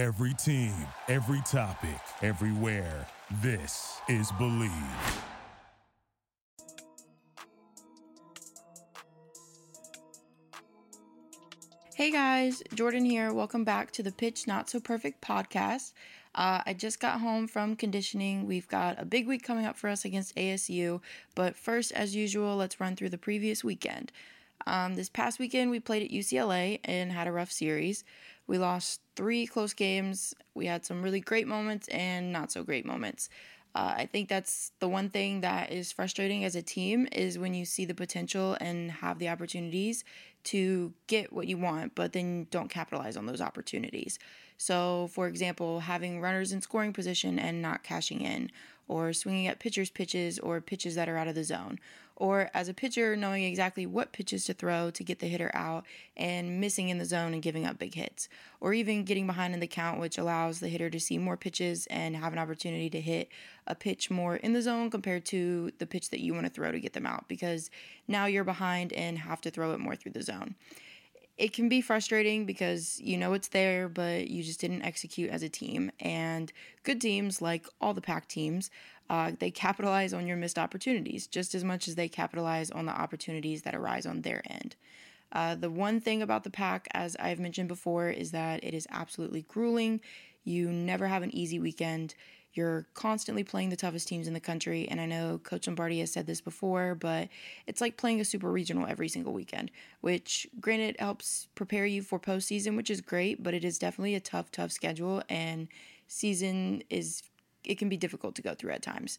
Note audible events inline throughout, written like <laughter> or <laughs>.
Every team, every topic, everywhere. This is Believe. Hey guys, Jordan here. Welcome back to the Pitch Not So Perfect podcast. Uh, I just got home from conditioning. We've got a big week coming up for us against ASU, but first, as usual, let's run through the previous weekend. Um, this past weekend, we played at UCLA and had a rough series. We lost three close games. We had some really great moments and not so great moments. Uh, I think that's the one thing that is frustrating as a team is when you see the potential and have the opportunities to get what you want, but then don't capitalize on those opportunities. So, for example, having runners in scoring position and not cashing in, or swinging at pitchers' pitches or pitches that are out of the zone, or as a pitcher, knowing exactly what pitches to throw to get the hitter out and missing in the zone and giving up big hits, or even getting behind in the count, which allows the hitter to see more pitches and have an opportunity to hit a pitch more in the zone compared to the pitch that you want to throw to get them out because now you're behind and have to throw it more through the zone it can be frustrating because you know it's there, but you just didn't execute as a team. And good teams, like all the Pac teams, uh, they capitalize on your missed opportunities just as much as they capitalize on the opportunities that arise on their end. Uh, the one thing about the Pac, as I've mentioned before, is that it is absolutely grueling. You never have an easy weekend. You're constantly playing the toughest teams in the country. And I know Coach Lombardi has said this before, but it's like playing a super regional every single weekend, which granted helps prepare you for postseason, which is great, but it is definitely a tough, tough schedule. And season is, it can be difficult to go through at times.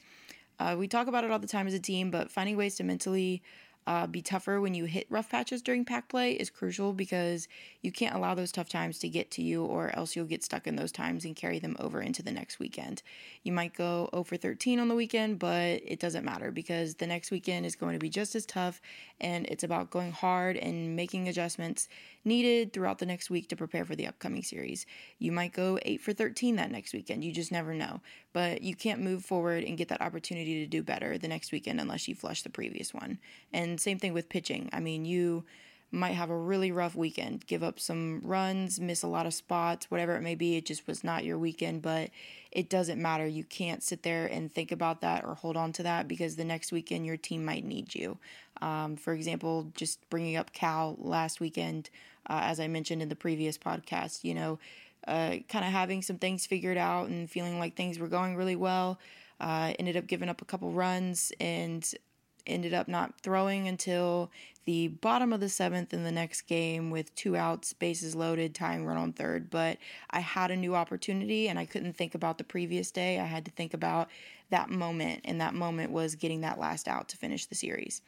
Uh, we talk about it all the time as a team, but finding ways to mentally uh, be tougher when you hit rough patches during Pac play is crucial because you can't allow those tough times to get to you, or else you'll get stuck in those times and carry them over into the next weekend. You might go 0 for 13 on the weekend, but it doesn't matter because the next weekend is going to be just as tough, and it's about going hard and making adjustments needed throughout the next week to prepare for the upcoming series. You might go 8 for 13 that next weekend, you just never know. But you can't move forward and get that opportunity to do better the next weekend unless you flush the previous one. And same thing with pitching. I mean, you might have a really rough weekend, give up some runs, miss a lot of spots, whatever it may be. It just was not your weekend, but it doesn't matter. You can't sit there and think about that or hold on to that because the next weekend your team might need you. Um, for example, just bringing up Cal last weekend, uh, as I mentioned in the previous podcast, you know, uh, kind of having some things figured out and feeling like things were going really well. Uh, ended up giving up a couple runs and ended up not throwing until the bottom of the seventh in the next game with two outs, bases loaded, tying run on third. But I had a new opportunity and I couldn't think about the previous day. I had to think about that moment, and that moment was getting that last out to finish the series.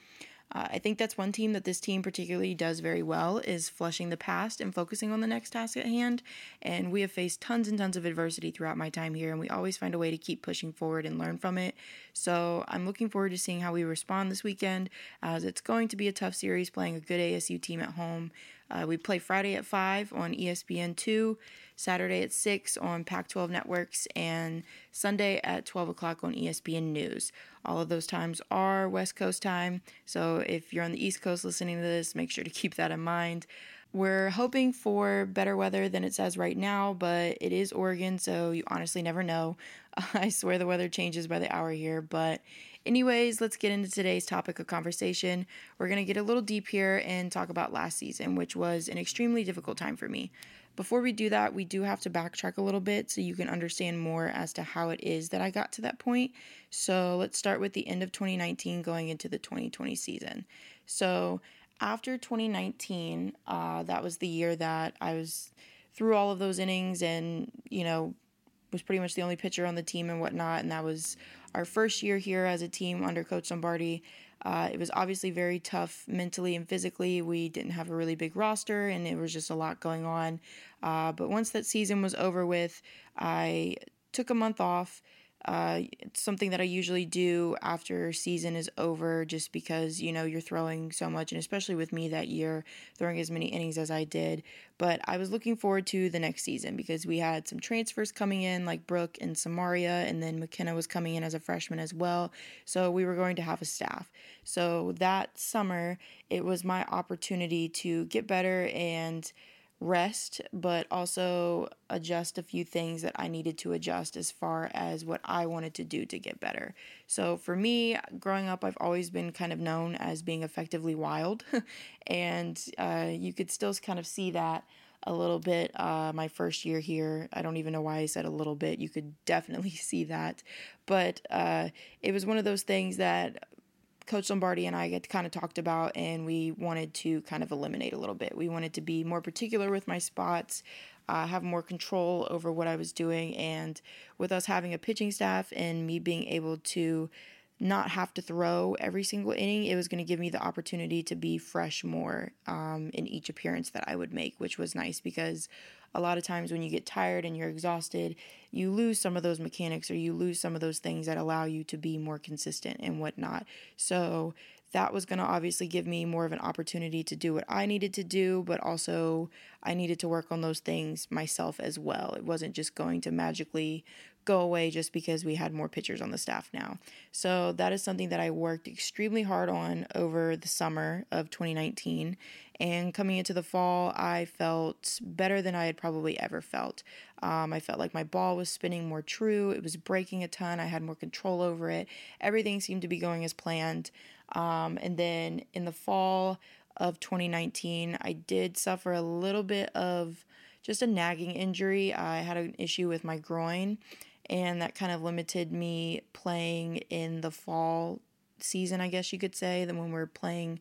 Uh, I think that's one team that this team particularly does very well is flushing the past and focusing on the next task at hand. And we have faced tons and tons of adversity throughout my time here, and we always find a way to keep pushing forward and learn from it. So I'm looking forward to seeing how we respond this weekend, as it's going to be a tough series playing a good ASU team at home. Uh, we play Friday at 5 on ESPN2, Saturday at 6 on Pac 12 Networks, and Sunday at 12 o'clock on ESPN News. All of those times are West Coast time, so if you're on the East Coast listening to this, make sure to keep that in mind. We're hoping for better weather than it says right now, but it is Oregon, so you honestly never know. <laughs> I swear the weather changes by the hour here, but anyways, let's get into today's topic of conversation. We're going to get a little deep here and talk about last season, which was an extremely difficult time for me. Before we do that, we do have to backtrack a little bit so you can understand more as to how it is that I got to that point. So let's start with the end of 2019 going into the 2020 season. So after 2019, uh, that was the year that I was through all of those innings and, you know, was pretty much the only pitcher on the team and whatnot. And that was our first year here as a team under Coach Lombardi. Uh, it was obviously very tough mentally and physically. We didn't have a really big roster, and it was just a lot going on. Uh, but once that season was over with, I took a month off uh, it's something that I usually do after season is over, just because you know you're throwing so much, and especially with me that year, throwing as many innings as I did. But I was looking forward to the next season because we had some transfers coming in, like Brooke and Samaria, and then McKenna was coming in as a freshman as well. So we were going to have a staff. So that summer, it was my opportunity to get better and rest, but also adjust a few things that I needed to adjust as far as what I wanted to do to get better. So, for me, growing up, I've always been kind of known as being effectively wild, <laughs> and uh, you could still kind of see that a little bit uh, my first year here. I don't even know why I said a little bit. You could definitely <laughs> see that. But uh, it was one of those things that Coach Lombardi and I had kind of talked about, and we wanted to kind of eliminate a little bit. We wanted to be more particular with my spots, uh, have more control over what I was doing, and with us having a pitching staff and me being able to not have to throw every single inning, it was going to give me the opportunity to be fresh more um, in each appearance that I would make, which was nice because a lot of times when you get tired and you're exhausted, you lose some of those mechanics or you lose some of those things that allow you to be more consistent and whatnot. So that was going to obviously give me more of an opportunity to do what I needed to do, but also I needed to work on those things myself as well. It wasn't just going to magically go away just because we had more pitchers on the staff now. So that is something that I worked extremely hard on over the summer of 2019. And coming into the fall, I felt better than I had probably ever felt. Um, I felt like my ball was spinning more true. It was breaking a ton. I had more control over it. Everything seemed to be going as planned. Um, and then in the fall of 2019, I did suffer a little bit of just a nagging injury. I had an issue with my groin and that kind of limited me playing in the fall season, I guess you could say, than when we are playing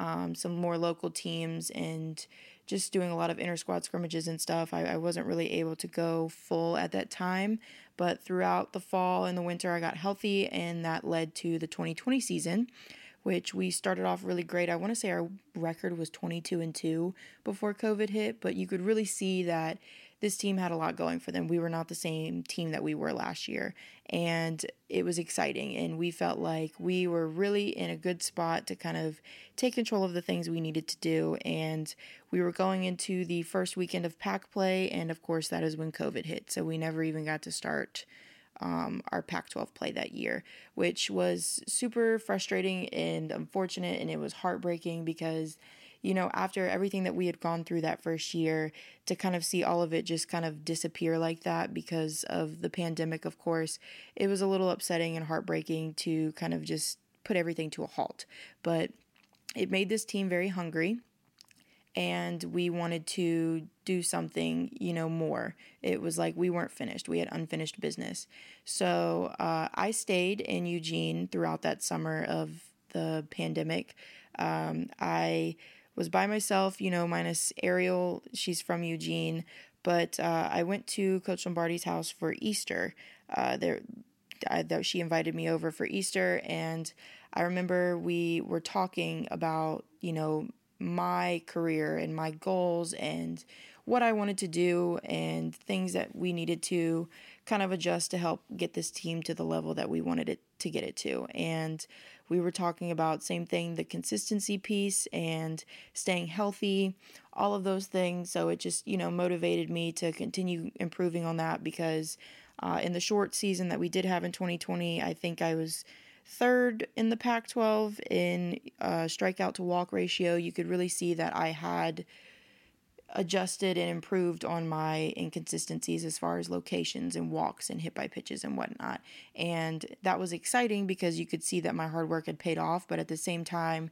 um, some more local teams and just doing a lot of inter squad scrimmages and stuff. I, I wasn't really able to go full at that time, but throughout the fall and the winter, I got healthy, and that led to the 2020 season. Which we started off really great. I want to say our record was 22 and 2 before COVID hit, but you could really see that this team had a lot going for them. We were not the same team that we were last year, and it was exciting. And we felt like we were really in a good spot to kind of take control of the things we needed to do. And we were going into the first weekend of Pac play, and of course, that is when COVID hit. So we never even got to start. Um, our Pac 12 play that year, which was super frustrating and unfortunate, and it was heartbreaking because you know, after everything that we had gone through that first year, to kind of see all of it just kind of disappear like that because of the pandemic, of course, it was a little upsetting and heartbreaking to kind of just put everything to a halt. But it made this team very hungry and we wanted to do something, you know, more. It was like we weren't finished. We had unfinished business. So uh, I stayed in Eugene throughout that summer of the pandemic. Um, I was by myself, you know, minus Ariel. She's from Eugene. But uh, I went to Coach Lombardi's house for Easter. Uh, there, I, that she invited me over for Easter, and I remember we were talking about, you know, my career and my goals and what I wanted to do and things that we needed to kind of adjust to help get this team to the level that we wanted it to get it to. And we were talking about same thing the consistency piece and staying healthy all of those things so it just you know motivated me to continue improving on that because uh, in the short season that we did have in 2020 i think i was third in the pac 12 in uh, strikeout to walk ratio you could really see that i had adjusted and improved on my inconsistencies as far as locations and walks and hit by pitches and whatnot. And that was exciting because you could see that my hard work had paid off, but at the same time,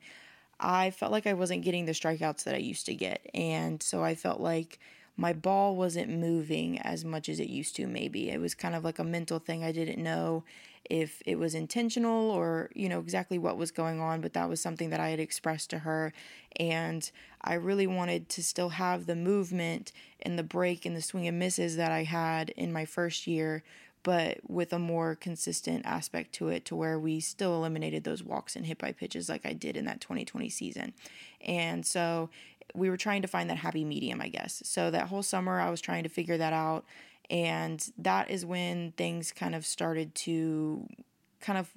I felt like I wasn't getting the strikeouts that I used to get. And so I felt like my ball wasn't moving as much as it used to, maybe. It was kind of like a mental thing. I didn't know if it was intentional or, you know, exactly what was going on, but that was something that I had expressed to her. And I really wanted to still have the movement and the break and the swing and misses that I had in my first year, but with a more consistent aspect to it to where we still eliminated those walks and hit by pitches like I did in that 2020 season. And so we were trying to find that happy medium, I guess. So that whole summer I was trying to figure that out and that is when things kind of started to kind of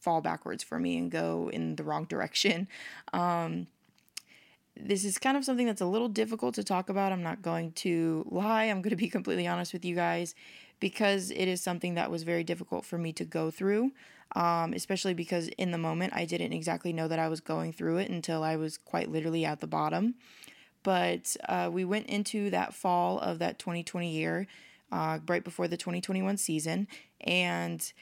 fall backwards for me and go in the wrong direction. <laughs> Um, this is kind of something that's a little difficult to talk about. I'm not going to lie. I'm going to be completely honest with you guys because it is something that was very difficult for me to go through, um, especially because in the moment I didn't exactly know that I was going through it until I was quite literally at the bottom. But uh, we went into that fall of that 2020 year, uh, right before the 2021 season, and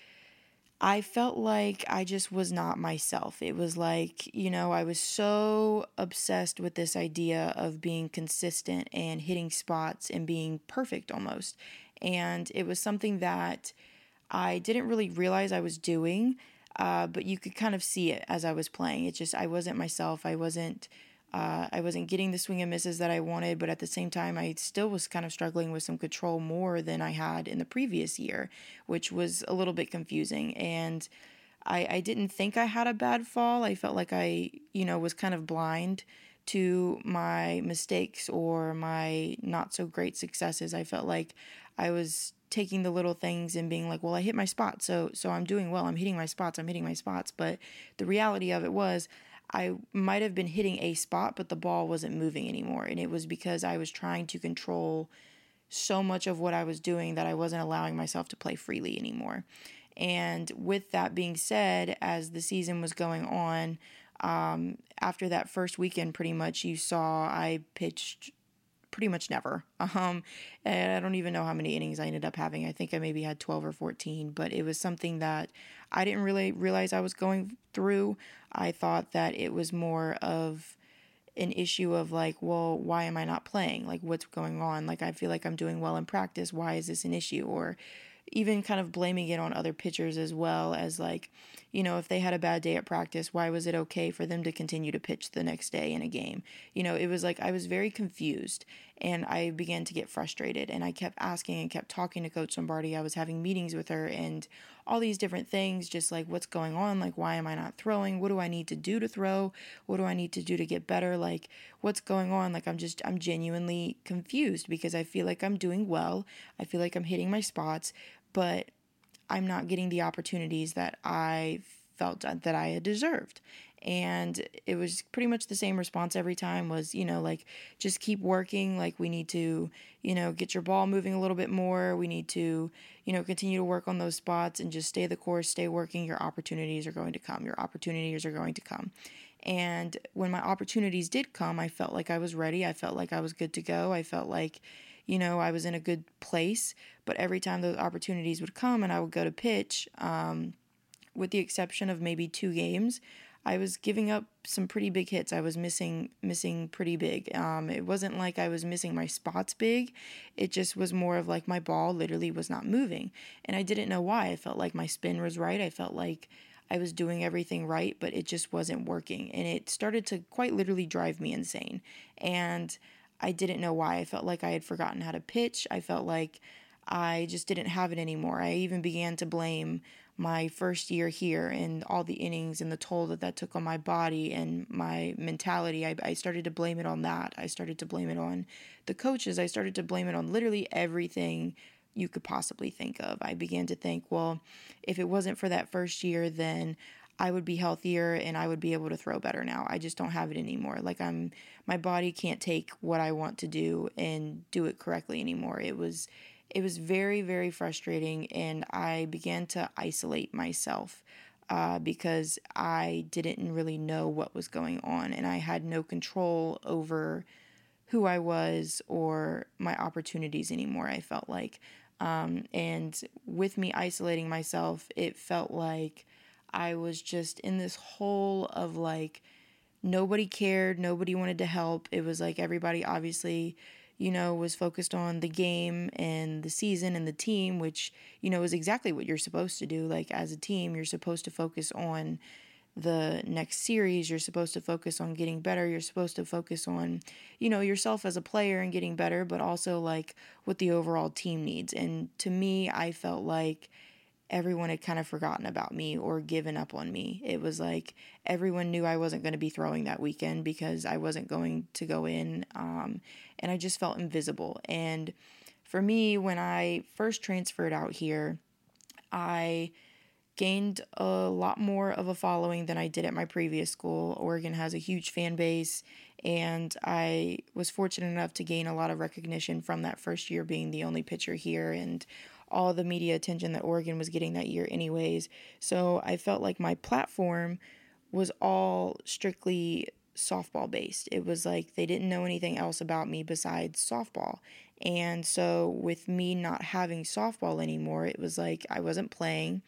I felt like I just was not myself. It was like, you know, I was so obsessed with this idea of being consistent and hitting spots and being perfect almost. And it was something that I didn't really realize I was doing, uh, but you could kind of see it as I was playing. It just, I wasn't myself. I wasn't uh, I wasn't getting the swing and misses that I wanted, but at the same time, I still was kind of struggling with some control more than I had in the previous year, which was a little bit confusing. And I, I didn't think I had a bad fall. I felt like I, you know, was kind of blind to my mistakes or my not so great successes. I felt like I was taking the little things and being like, well, I hit my spot, so so I'm doing well. I'm hitting my spots. I'm hitting my spots. But the reality of it was I might have been hitting a spot, but the ball wasn't moving anymore. And it was because I was trying to control so much of what I was doing that I wasn't allowing myself to play freely anymore. And with that being said, as the season was going on, um, after that first weekend, pretty much you saw I pitched pretty much never. <laughs> Um, and I don't even know how many innings I ended up having. I think I maybe had 12 or 14, but it was something that I didn't really realize I was going through. I thought that it was more of an issue of like, well, why am I not playing? Like, what's going on? Like, I feel like I'm doing well in practice. Why is this an issue? Or even kind of blaming it on other pitchers as well as like, you know, if they had a bad day at practice, why was it okay for them to continue to pitch the next day in a game? You know, it was like I was very confused and I began to get frustrated and I kept asking and kept talking to Coach Lombardi. I was having meetings with her and all these different things, just like what's going on, like why am I not throwing? What do I need to do to throw? What do I need to do to get better? Like what's going on? Like I'm just I'm genuinely confused because I feel like I'm doing well. I feel like I'm hitting my spots, but I'm not getting the opportunities that I felt that I had deserved. And it was pretty much the same response every time was, you know, like just keep working. Like we need to, you know, get your ball moving a little bit more. We need to, you know, continue to work on those spots and just stay the course, stay working. Your opportunities are going to come. Your opportunities are going to come. And when my opportunities did come, I felt like I was ready. I felt like I was good to go. I felt like, you know, I was in a good place. But every time those opportunities would come and I would go to pitch, um, with the exception of maybe two games, I was giving up some pretty big hits. I was missing missing pretty big. Um, it wasn't like I was missing my spots big. It just was more of like my ball literally was not moving, and I didn't know why. I felt like my spin was right. I felt like I was doing everything right, but it just wasn't working, and it started to quite literally drive me insane. And I didn't know why. I felt like I had forgotten how to pitch. I felt like I just didn't have it anymore. I even began to blame my first year here and all the innings and the toll that that took on my body and my mentality. I, I started to blame it on that. I started to blame it on the coaches. I started to blame it on literally everything you could possibly think of. I began to think, well, if it wasn't for that first year, then I would be healthier and I would be able to throw better now. I just don't have it anymore. Like I'm my body can't take what I want to do and do it correctly anymore. It was it was very very frustrating and I began to isolate myself. Uh, because I didn't really know what was going on and I had no control over who I was or my opportunities anymore. I felt like. Um, and with me isolating myself, it felt like I was just in this hole of like nobody cared, nobody wanted to help. It was like everybody obviously, you know, was focused on the game and the season and the team, which, you know, is exactly what you're supposed to do. Like as a team, you're supposed to focus on the next series. You're supposed to focus on getting better. You're supposed to focus on, you know, yourself as a player and getting better, but also like what the overall team needs. And to me, I felt like everyone had kind of forgotten about me or given up on me. It was like everyone knew I wasn't going to be throwing that weekend because I wasn't going to go in. Um, and I just felt invisible. And for me, when I first transferred out here, I gained a lot more of a following than I did at my previous school. Oregon has a huge fan base, and I was fortunate enough to gain a lot of recognition from that first year being the only pitcher here and all the media attention that Oregon was getting that year, anyways. So I felt like my platform was all strictly softball based. It was like they didn't know anything else about me besides softball. And so, with me not having softball anymore, it was like I wasn't playing.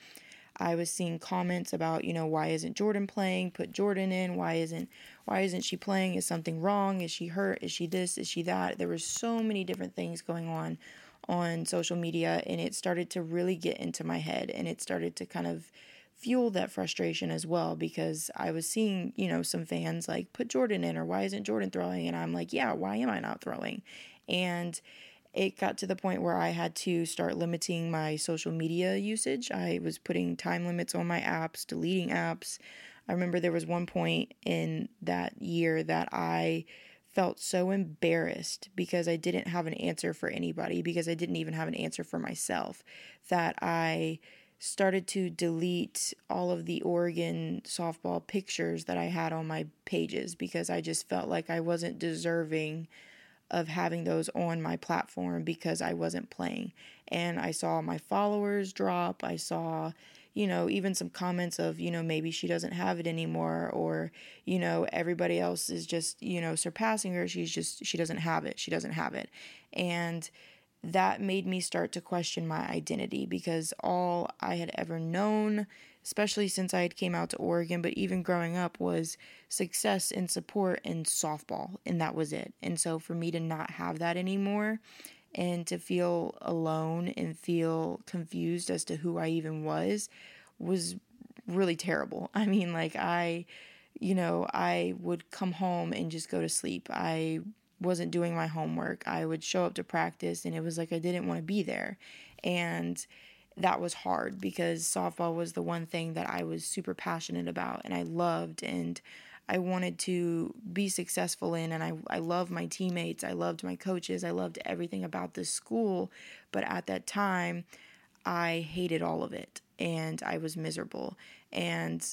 I was seeing comments about, you know, why isn't Jordan playing? Put Jordan in. Why isn't why isn't she playing? Is something wrong? Is she hurt? Is she this? Is she that? There were so many different things going on on social media and it started to really get into my head and it started to kind of fuel that frustration as well because I was seeing, you know, some fans like put Jordan in or why isn't Jordan throwing? And I'm like, yeah, why am I not throwing? And it got to the point where I had to start limiting my social media usage. I was putting time limits on my apps, deleting apps. I remember there was one point in that year that I felt so embarrassed because I didn't have an answer for anybody, because I didn't even have an answer for myself, that I started to delete all of the Oregon softball pictures that I had on my pages because I just felt like I wasn't deserving of having those on my platform because I wasn't playing. And I saw my followers drop. I saw, you know, even some comments of, you know, maybe she doesn't have it anymore or, you know, everybody else is just, you know, surpassing her. She's just, she doesn't have it. She doesn't have it. And, that made me start to question my identity because all I had ever known, especially since I had came out to Oregon, but even growing up was success and support in softball and that was it. And so for me to not have that anymore and to feel alone and feel confused as to who I even was was really terrible. <laughs> I mean, like I you know, I would come home and just go to sleep. I wasn't doing my homework. I would show up to practice and it was like I didn't want to be there. And that was hard because softball was the one thing that I was super passionate about and I loved and I wanted to be successful in and I I loved my teammates, I loved my coaches, I loved everything about this school, but at that time I hated all of it and I was miserable. And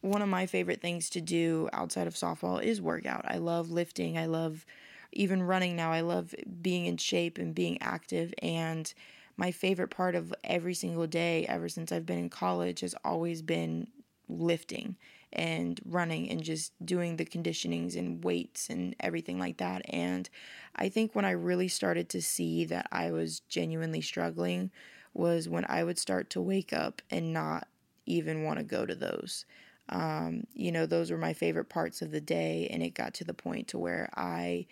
one of my favorite things to do outside of softball is workout. I love lifting, I love even running now, I love being in shape and being active. And my favorite part of every single day, ever since I've been in college, has always been lifting and running and just doing the conditionings and weights and everything like that. And I think when I really started to see that I was genuinely struggling was when I would start to wake up and not even want to go to those. Um, you know, those were my favorite parts of the day, and it got to the point to where I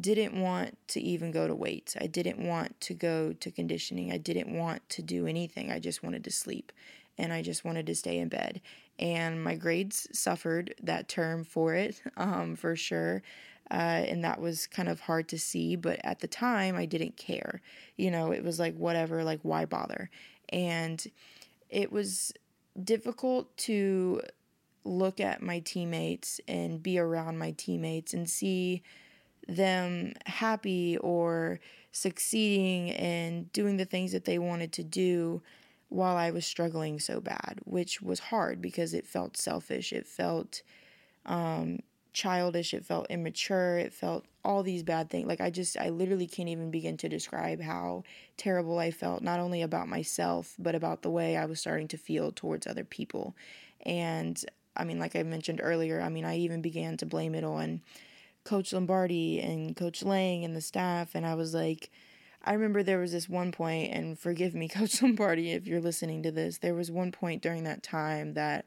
didn't want to even go to weights. I didn't want to go to conditioning. I didn't want to do anything. I just wanted to sleep and I just wanted to stay in bed. And my grades suffered that term for it, <laughs> um, for sure. Uh, and that was kind of hard to see, but at the time I didn't care. You know, it was like, whatever, like, why bother? And it was difficult to look at my teammates and be around my teammates and see them happy or succeeding and doing the things that they wanted to do while I was struggling so bad, which was hard because it felt selfish. It felt um, childish. It felt immature. It felt all these bad things. Like, I just, I literally can't even begin to describe how terrible I felt, not only about myself, but about the way I was starting to feel towards other people. And I mean, like I mentioned earlier, I mean, I even began to blame it on Coach Lombardi and Coach Lang and the staff. And I was like, I remember there was this one point, and forgive me, <laughs> Coach Lombardi, if you're listening to this, there was one point during that time that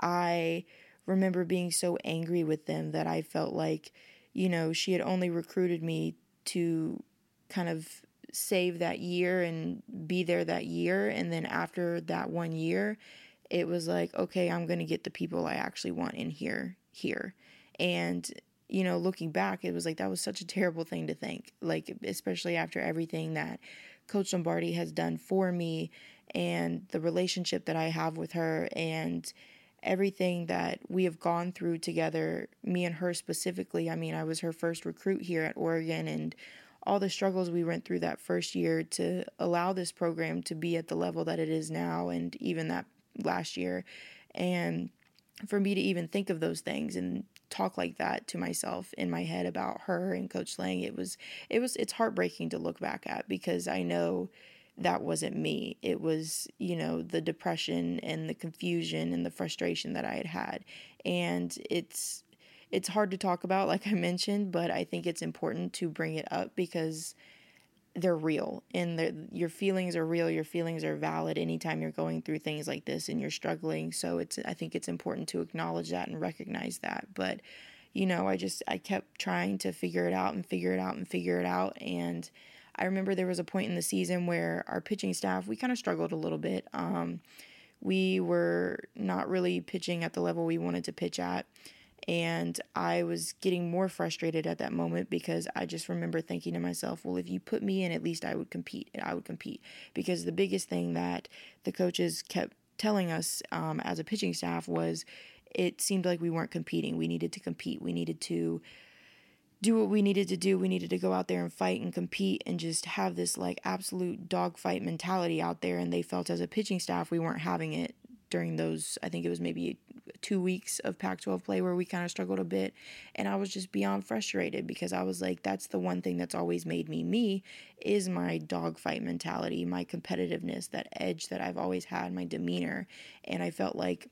I remember being so angry with them that I felt like, you know, she had only recruited me to kind of save that year and be there that year. And then after that one year, it was like, okay, I'm going to get the people I actually want in here, here. And you know, looking back, it was like that was such a terrible thing to think. Like, especially after everything that Coach Lombardi has done for me and the relationship that I have with her and everything that we have gone through together, me and her specifically. I mean, I was her first recruit here at Oregon and all the struggles we went through that first year to allow this program to be at the level that it is now and even that last year. And for me to even think of those things and talk like that to myself in my head about her and coach lang it was it was it's heartbreaking to look back at because i know that wasn't me. It was you know the depression and the confusion and the frustration that i had had. And it's it's hard to talk about, like I mentioned, but I think it's important to bring it up because they're real and your feelings are real. Your feelings are valid anytime you're going through things like this and you're struggling. So it's I think it's important to acknowledge that and recognize that. But you know, I just I kept trying to figure it out and figure it out and figure it out and I remember there was a point in the season where our pitching staff we kind of struggled a little bit. Um, we were not really pitching at the level we wanted to pitch at. And I was getting more frustrated at that moment because I just remember thinking to myself, well, if you put me in, at least I would compete. I would compete. Because the biggest thing that the coaches kept telling us um, as a pitching staff was it seemed like we weren't competing. We needed to compete. We needed to do what we needed to do. We needed to go out there and fight and compete and just have this like absolute dogfight mentality out there. And they felt as a pitching staff, we weren't having it during those, I think it was maybe two weeks of Pac 12 play where we kind of struggled a bit. And I was just beyond frustrated because I was like, that's the one thing that's always made me me is my dogfight mentality, my competitiveness, that edge that I've always had, my demeanor. And I felt like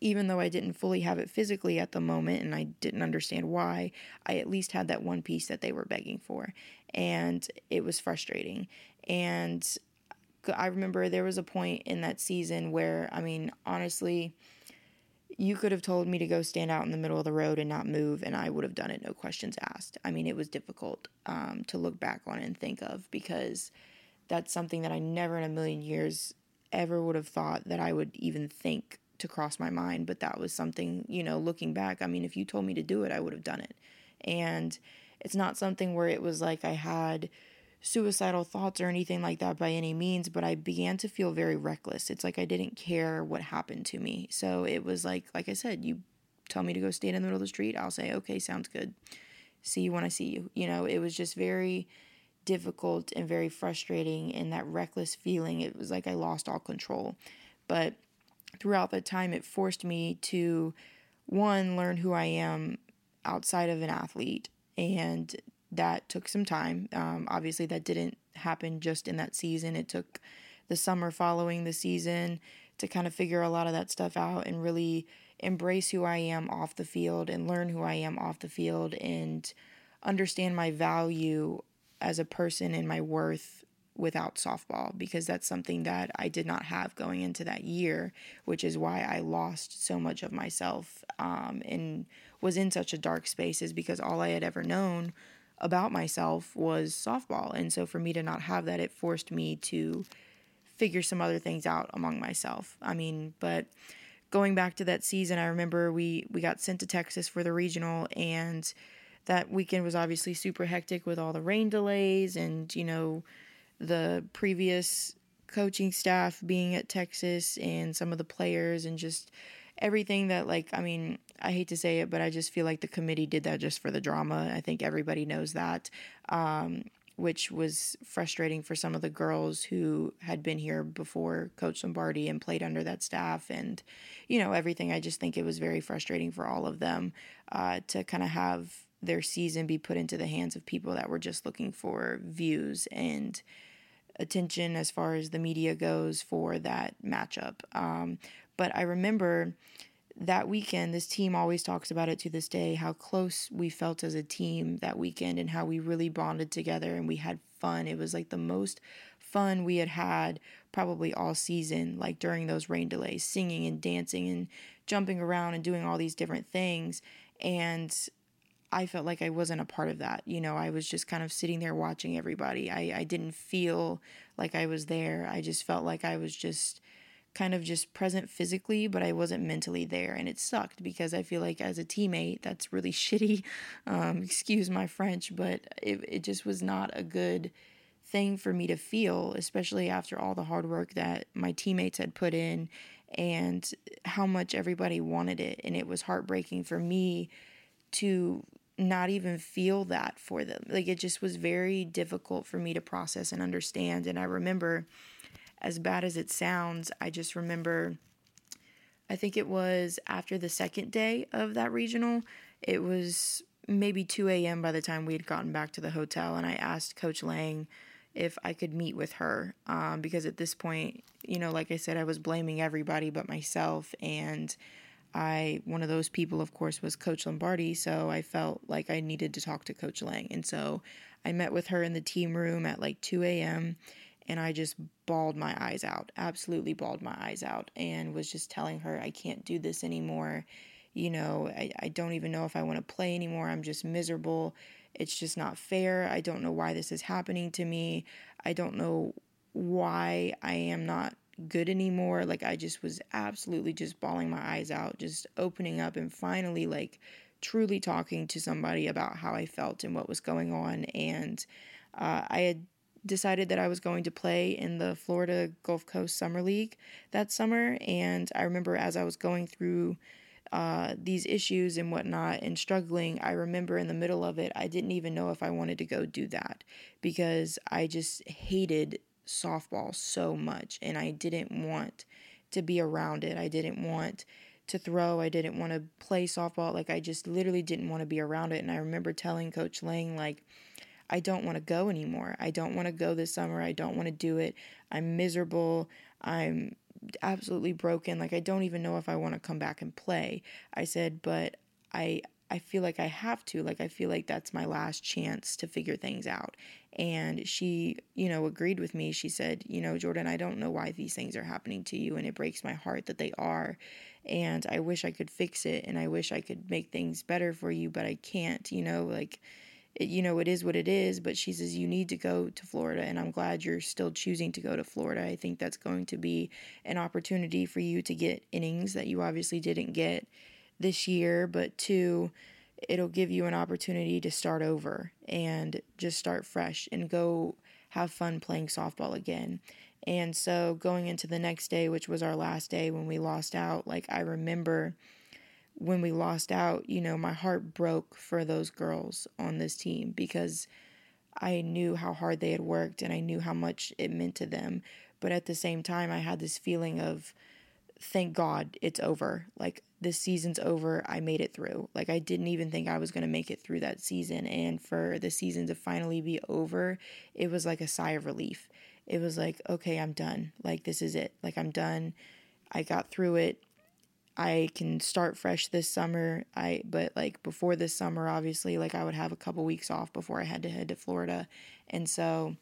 even though I didn't fully have it physically at the moment and I didn't understand why, I at least had that one piece that they were begging for. And it was frustrating. And I remember there was a point in that season where, I mean, honestly, you could have told me to go stand out in the middle of the road and not move, and I would have done it, no questions asked. I mean, it was difficult um, to look back on and think of because that's something that I never in a million years ever would have thought that I would even think to cross my mind. But that was something, you know, looking back, I mean, if you told me to do it, I would have done it. And it's not something where it was like I had suicidal thoughts or anything like that by any means, but I began to feel very reckless. It's like I didn't care what happened to me. So it was like, like I said, you tell me to go stand in the middle of the street, I'll say, okay, sounds good. See you when I see you. You know, it was just very difficult and very frustrating. And that reckless feeling, it was like I lost all control. But throughout that time, it forced me to, one, learn who I am outside of an athlete and that took some time. Um, obviously, that didn't happen just in that season. It took the summer following the season to kind of figure a lot of that stuff out and really embrace who I am off the field and learn who I am off the field and understand my value as a person and my worth without softball because that's something that I did not have going into that year, which is why I lost so much of myself um, and was in such a dark space, is because all I had ever known about myself was softball. And so for me to not have that, it forced me to figure some other things out among myself. I mean, but going back to that season, I remember we we got sent to Texas for the regional and that weekend was obviously super hectic with all the rain delays and, you know, the previous coaching staff being at Texas and some of the players and just everything that like I mean I hate to say it but I just feel like the committee did that just for the drama I think everybody knows that um, which was frustrating for some of the girls who had been here before Coach Lombardi and played under that staff and you know everything I just think it was very frustrating for all of them uh, to kind of have their season be put into the hands of people that were just looking for views and attention as far as the media goes for that matchup. Um, but I remember that weekend, this team always talks about it to this day how close we felt as a team that weekend and how we really bonded together and we had fun. It was like the most fun we had had probably all season, like during those rain delays, singing and dancing and jumping around and doing all these different things. And I felt like I wasn't a part of that. You know, I was just kind of sitting there watching everybody. I, I didn't feel like I was there. I just felt like I was just kind of just present physically, but I wasn't mentally there. And it sucked because I feel like as a teammate, that's really <laughs> shitty. Um, excuse my French, but it, it just was not a good thing for me to feel, especially after all the hard work that my teammates had put in and how much everybody wanted it. And it was heartbreaking for me to not even feel that for them. Like it just was very difficult for me to process and understand. And I remember as bad as it sounds, I just remember, I think it was after the second day of that regional, it was maybe 2 a.m. by the time we had gotten back to the hotel. And I asked Coach Lang if I could meet with her um, because at this point, you know, like I said, I was blaming everybody but myself. And I one of those people of course was Coach Lombardi, so I felt like I needed to talk to Coach Lang. And so I met with her in the team room at like 2 a.m. and I just bawled my eyes out, absolutely bawled my eyes out, and was just telling her I can't do this anymore. You know, I, I don't even know if I want to play anymore. I'm just miserable. It's just not fair. I don't know why this is happening to me. I don't know why I am not good anymore. Like I just was absolutely just bawling my eyes out, just opening up and finally like truly talking to somebody about how I felt and what was going on. And uh, I had decided that I was going to play in the Florida Gulf Coast Summer League that summer. And I remember as I was going through uh, these issues and whatnot and struggling, I remember in the middle of it, I didn't even know if I wanted to go do that because I just hated softball so much and I didn't want to be around it. I didn't want to throw. I didn't want to play softball. Like I just literally didn't want to be around it. And I remember telling Coach Lang, like, I don't want to go anymore. I don't want to go this summer. I don't want to do it. I'm miserable. I'm absolutely broken. Like I don't even know if I want to come back and play. I said, but I I feel like I have to. Like I feel like that's my last chance to figure things out. And she, you know, agreed with me. She said, you know, Jordan, I don't know why these things are happening to you and it breaks my heart that they are. And I wish I could fix it and I wish I could make things better for you, but I can't, you know, like it, you know, it is what it is, but she says you need to go to Florida, and I'm glad you're still choosing to go to Florida. I think that's going to be an opportunity for you to get innings that you obviously didn't get this year, but two, it'll give you an opportunity to start over and just start fresh and go have fun playing softball again. And so going into the next day, which was our last day when we lost out, like I remember when we lost out, you know, my heart broke for those girls on this team because I knew how hard they had worked and I knew how much it meant to them. But at the same time, I had this feeling of, thank God it's over. Like, this season's over. I made it through. Like I didn't even think I was going to make it through that season and for the season to finally be over, it was like a sigh of relief. It was like, okay, I'm done. Like this is it. Like I'm done. I got through it. I can start fresh this summer. I but like before this summer obviously like I would have a couple weeks off before I had to head to Florida. And so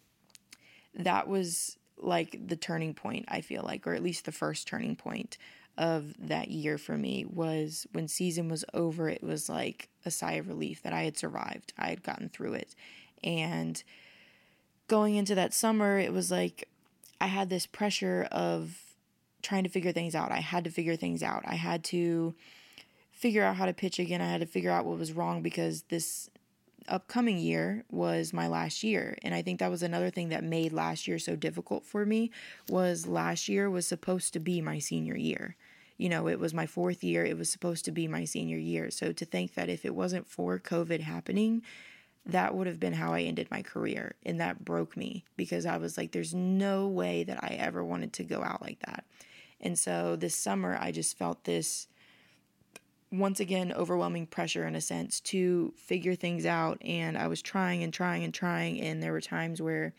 that was like the turning point, I feel like, or at least the first turning point of that year for me was when season was over, it was like a sigh of relief that I had survived. I had gotten through it. And going into that summer, it was like I had this pressure of trying to figure things out. I had to figure things out. I had to figure out how to pitch again. I had to figure out what was wrong because this upcoming year was my last year and i think that was another thing that made last year so difficult for me was last year was supposed to be my senior year you know, it was my fourth year. It was supposed to be my senior year. So to think that if it wasn't for COVID happening, that would have been how I ended my career. And that broke me because I was like, there's no way that I ever wanted to go out like that. And so this summer, I just felt this once again overwhelming pressure in a sense to figure things out. And I was trying and trying and trying. And there were times where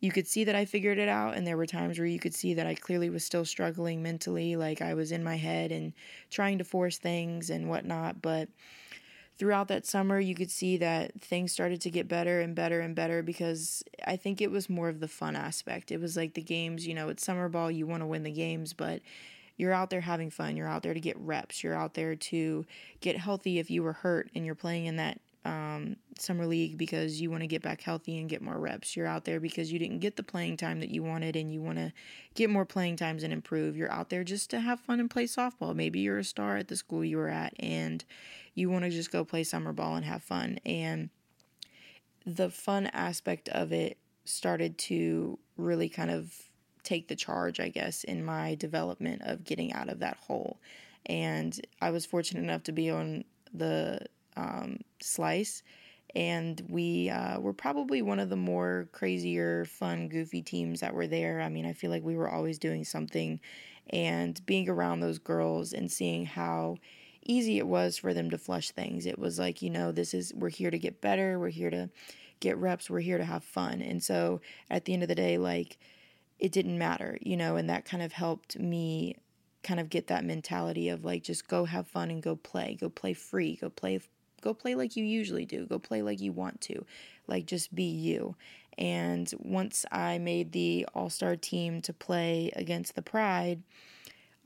you could see that I figured it out, and there were times where you could see that I clearly was still struggling mentally, like I was in my head and trying to force things and whatnot. But throughout that summer, you could see that things started to get better and better and better because I think it was more of the fun aspect. It was like the games, you know, it's summer ball, you want to win the games, but you're out there having fun. You're out there to get reps. You're out there to get healthy if you were hurt and you're playing in that um, summer league because you want to get back healthy and get more reps. You're out there because you didn't get the playing time that you wanted and you want to get more playing times and improve. You're out there just to have fun and play softball. Maybe you're a star at the school you were at and you want to just go play summer ball and have fun. And the fun aspect of it started to really kind of take the charge, I guess, in my development of getting out of that hole. And I was fortunate enough to be on the um, slice. And we uh, were probably one of the more crazier, fun, goofy teams that were there. I mean, I feel like we were always doing something. And being around those girls and seeing how easy it was for them to flush things. It was like, you know, this is, we're here to get better. We're here to get reps. We're here to have fun. And so at the end of the day, like, it didn't matter, you know, and that kind of helped me kind of get that mentality of like just go have fun and go play, go play free, go play go play like you usually do, go play like you want to. Like just be you. And once I made the All-Star team to play against the Pride,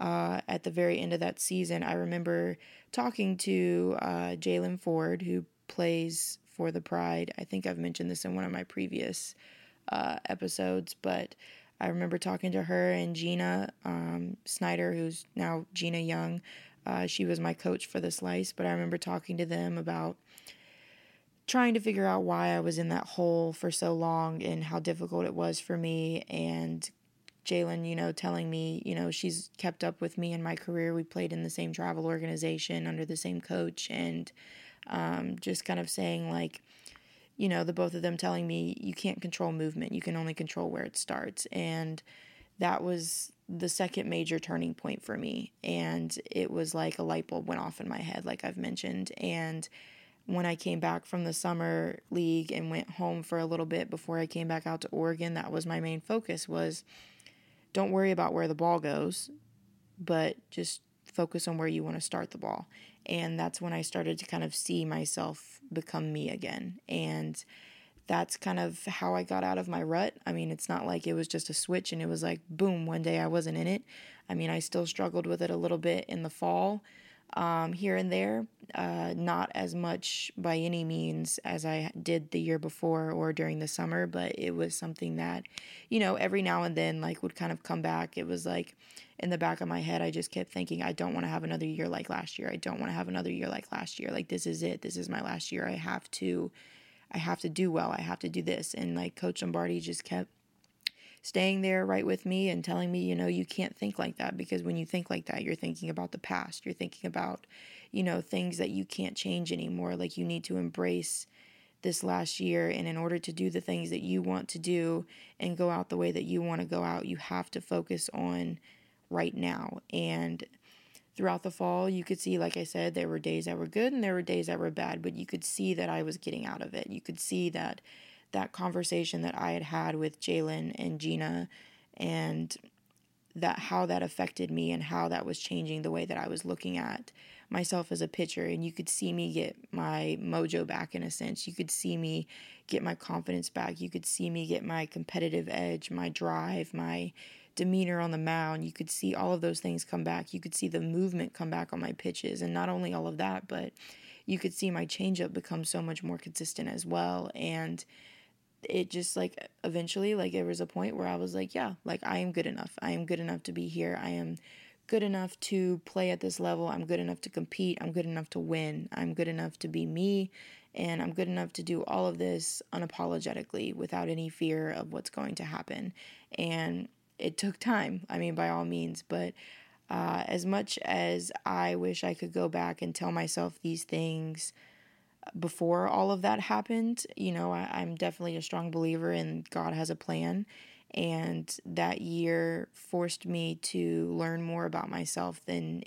uh, at the very end of that season, I remember talking to uh, Jailyn Ford, who plays for the Pride. I think I've mentioned this in one of my previous uh, episodes, but I remember talking to her and Gina um, Snyder, who's now Gina Young. Uh, she was my coach for the slice, but I remember talking to them about trying to figure out why I was in that hole for so long and how difficult it was for me and Jailyn, you know, telling me, you know, she's kept up with me in my career. We played in the same travel organization under the same coach, and um, just kind of saying, like, you know, the both of them telling me, you can't control movement, you can only control where it starts. And that was the second major turning point for me. And it was like a light bulb went off in my head, like I've mentioned. And when I came back from the summer league and went home for a little bit before I came back out to Oregon, that was my main focus was don't worry about where the ball goes, but just focus on where you want to start the ball. And that's when I started to kind of see myself become me again. And that's kind of how I got out of my rut. I mean, it's not like it was just a switch and it was like, boom, one day I wasn't in it. I mean, I still struggled with it a little bit in the fall um, here and there, uh, not as much by any means as I did the year before or during the summer, but it was something that, you know, every now and then, like, would kind of come back. It was like in the back of my head, I just kept thinking, I don't want to have another year like last year. I don't want to have another year like last year. Like, this is it. This is my last year. I have to. I have to do well. I have to do this. And like Coach Lombardi just kept staying there right with me and telling me, you know, you can't think like that because when you think like that, you're thinking about the past. You're thinking about, you know, things that you can't change anymore. Like you need to embrace this last year. And in order to do the things that you want to do and go out the way that you want to go out, you have to focus on right now. And throughout the fall, you could see, like I said, there were days that were good and there were days that were bad, but you could see that I was getting out of it. You could see that that conversation that I had had with Jailyn and Gina and that how that affected me and how that was changing the way that I was looking at myself as a pitcher. And you could see me get my mojo back in a sense. You could see me get my confidence back. You could see me get my competitive edge my drive my demeanor on the mound you could see all of those things come back you could see the movement come back on my pitches and not only all of that but you could see my changeup become so much more consistent as well and it just like eventually like there was a point where I was like, yeah, like I am good enough. I am good enough to be here. I am good enough to play at this level. I'm good enough to compete. I'm good enough to win. I'm good enough to be me and I'm good enough to do all of this unapologetically without any fear of what's going to happen. And it took time. I mean, by all means, but uh, as much as I wish I could go back and tell myself these things before all of that happened, you know, I, I'm definitely a strong believer in God has a plan. And that year forced me to learn more about myself than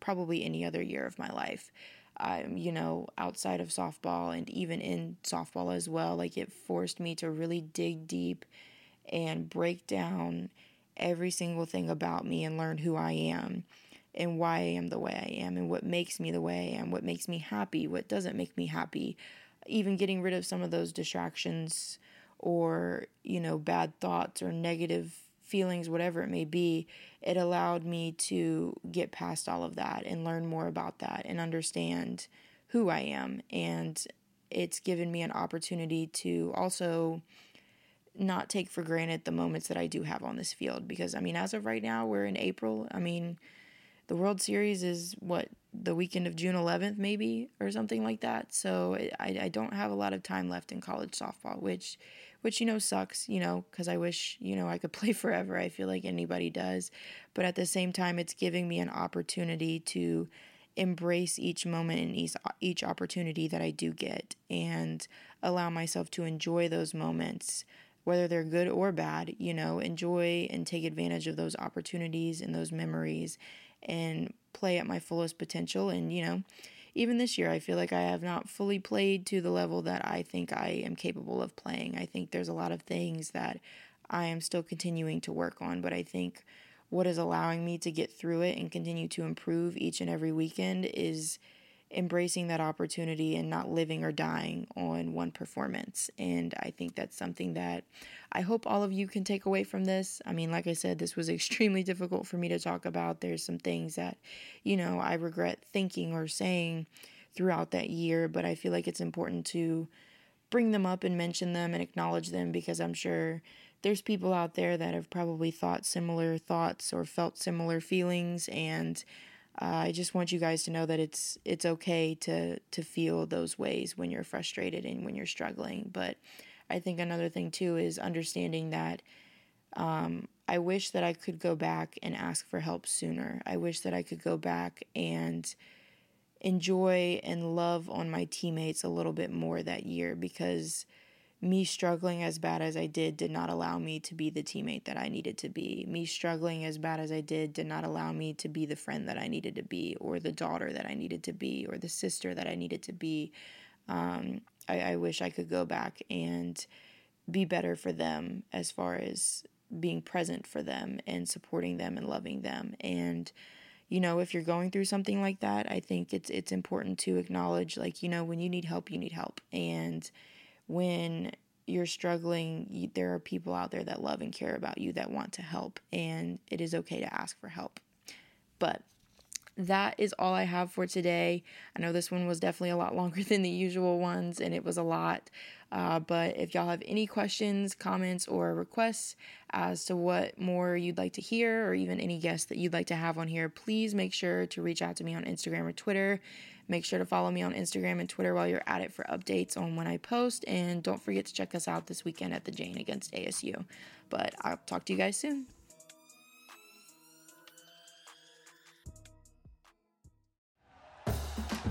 probably any other year of my life. Um, you know, outside of softball and even in softball as well, like it forced me to really dig deep and break down every single thing about me and learn who I am and why I am the way I am and what makes me the way I am, what makes me happy, what doesn't make me happy. Even getting rid of some of those distractions or, you know, bad thoughts or negative feelings, whatever it may be, it allowed me to get past all of that and learn more about that and understand who I am. And it's given me an opportunity to also not take for granted the moments that I do have on this field because I mean as of right now we're in April. I mean the World Series is what the weekend of June 11th, maybe or something like that. So I, I don't have a lot of time left in college softball, which which you know sucks, you know, because I wish you know I could <laughs> play forever. I feel like anybody does, but at the same time, it's giving me an opportunity to embrace each moment and each each opportunity that I do get, and allow myself to enjoy those moments whether they're good or bad, you know, enjoy and take advantage of those opportunities and those memories and play at my fullest potential. And, you know, even this year, I feel like I have not fully played to the level that I think I am capable of playing. I think there's a lot of things that I am still continuing to work on, but I think what is allowing me to get through it and continue to improve each and every weekend is embracing that opportunity and not living or dying on one performance. And I think that's something that I hope all of you can take away from this. I mean, like I said, this was <laughs> extremely difficult for me to talk about. There's some things that, you know, I regret thinking or saying throughout that year, but I feel like it's important to bring them up and mention them and acknowledge them because I'm sure there's people out there that have probably thought similar thoughts or felt similar feelings and uh, I just want you guys to know that it's it's okay to to feel those ways when you're frustrated and when you're struggling. But I think another thing too is understanding that um, I wish that I could go back and ask for help sooner. I wish that I could go back and enjoy and love on my teammates a little bit more that year because me struggling as bad as I did did not allow me to be the teammate that I needed to be. Me struggling as bad as I did did not allow me to be the friend that I needed to be, or the daughter that I needed to be, or the sister that I needed to be. Um, I, I wish I could go back and be better for them as far as being present for them and supporting them and loving them. And you know, if you're going through something like that, I think it's it's important to acknowledge like, you know, when you need help, you need help. And when you're struggling, there are people out there that love and care about you that want to help, and it is okay to ask for help. But that is all I have for today. I know this one was definitely a lot <laughs> longer than the usual ones, and it was a lot. Uh, but if y'all have any questions, comments, or requests as to what more you'd like to hear, or even any guests that you'd like to have on here, please make sure to reach out to me on Instagram or Twitter. Make sure to follow me on Instagram and Twitter while you're at it for updates on when I post. And don't forget to check us out this weekend at the Jane against ASU. But I'll talk to you guys soon.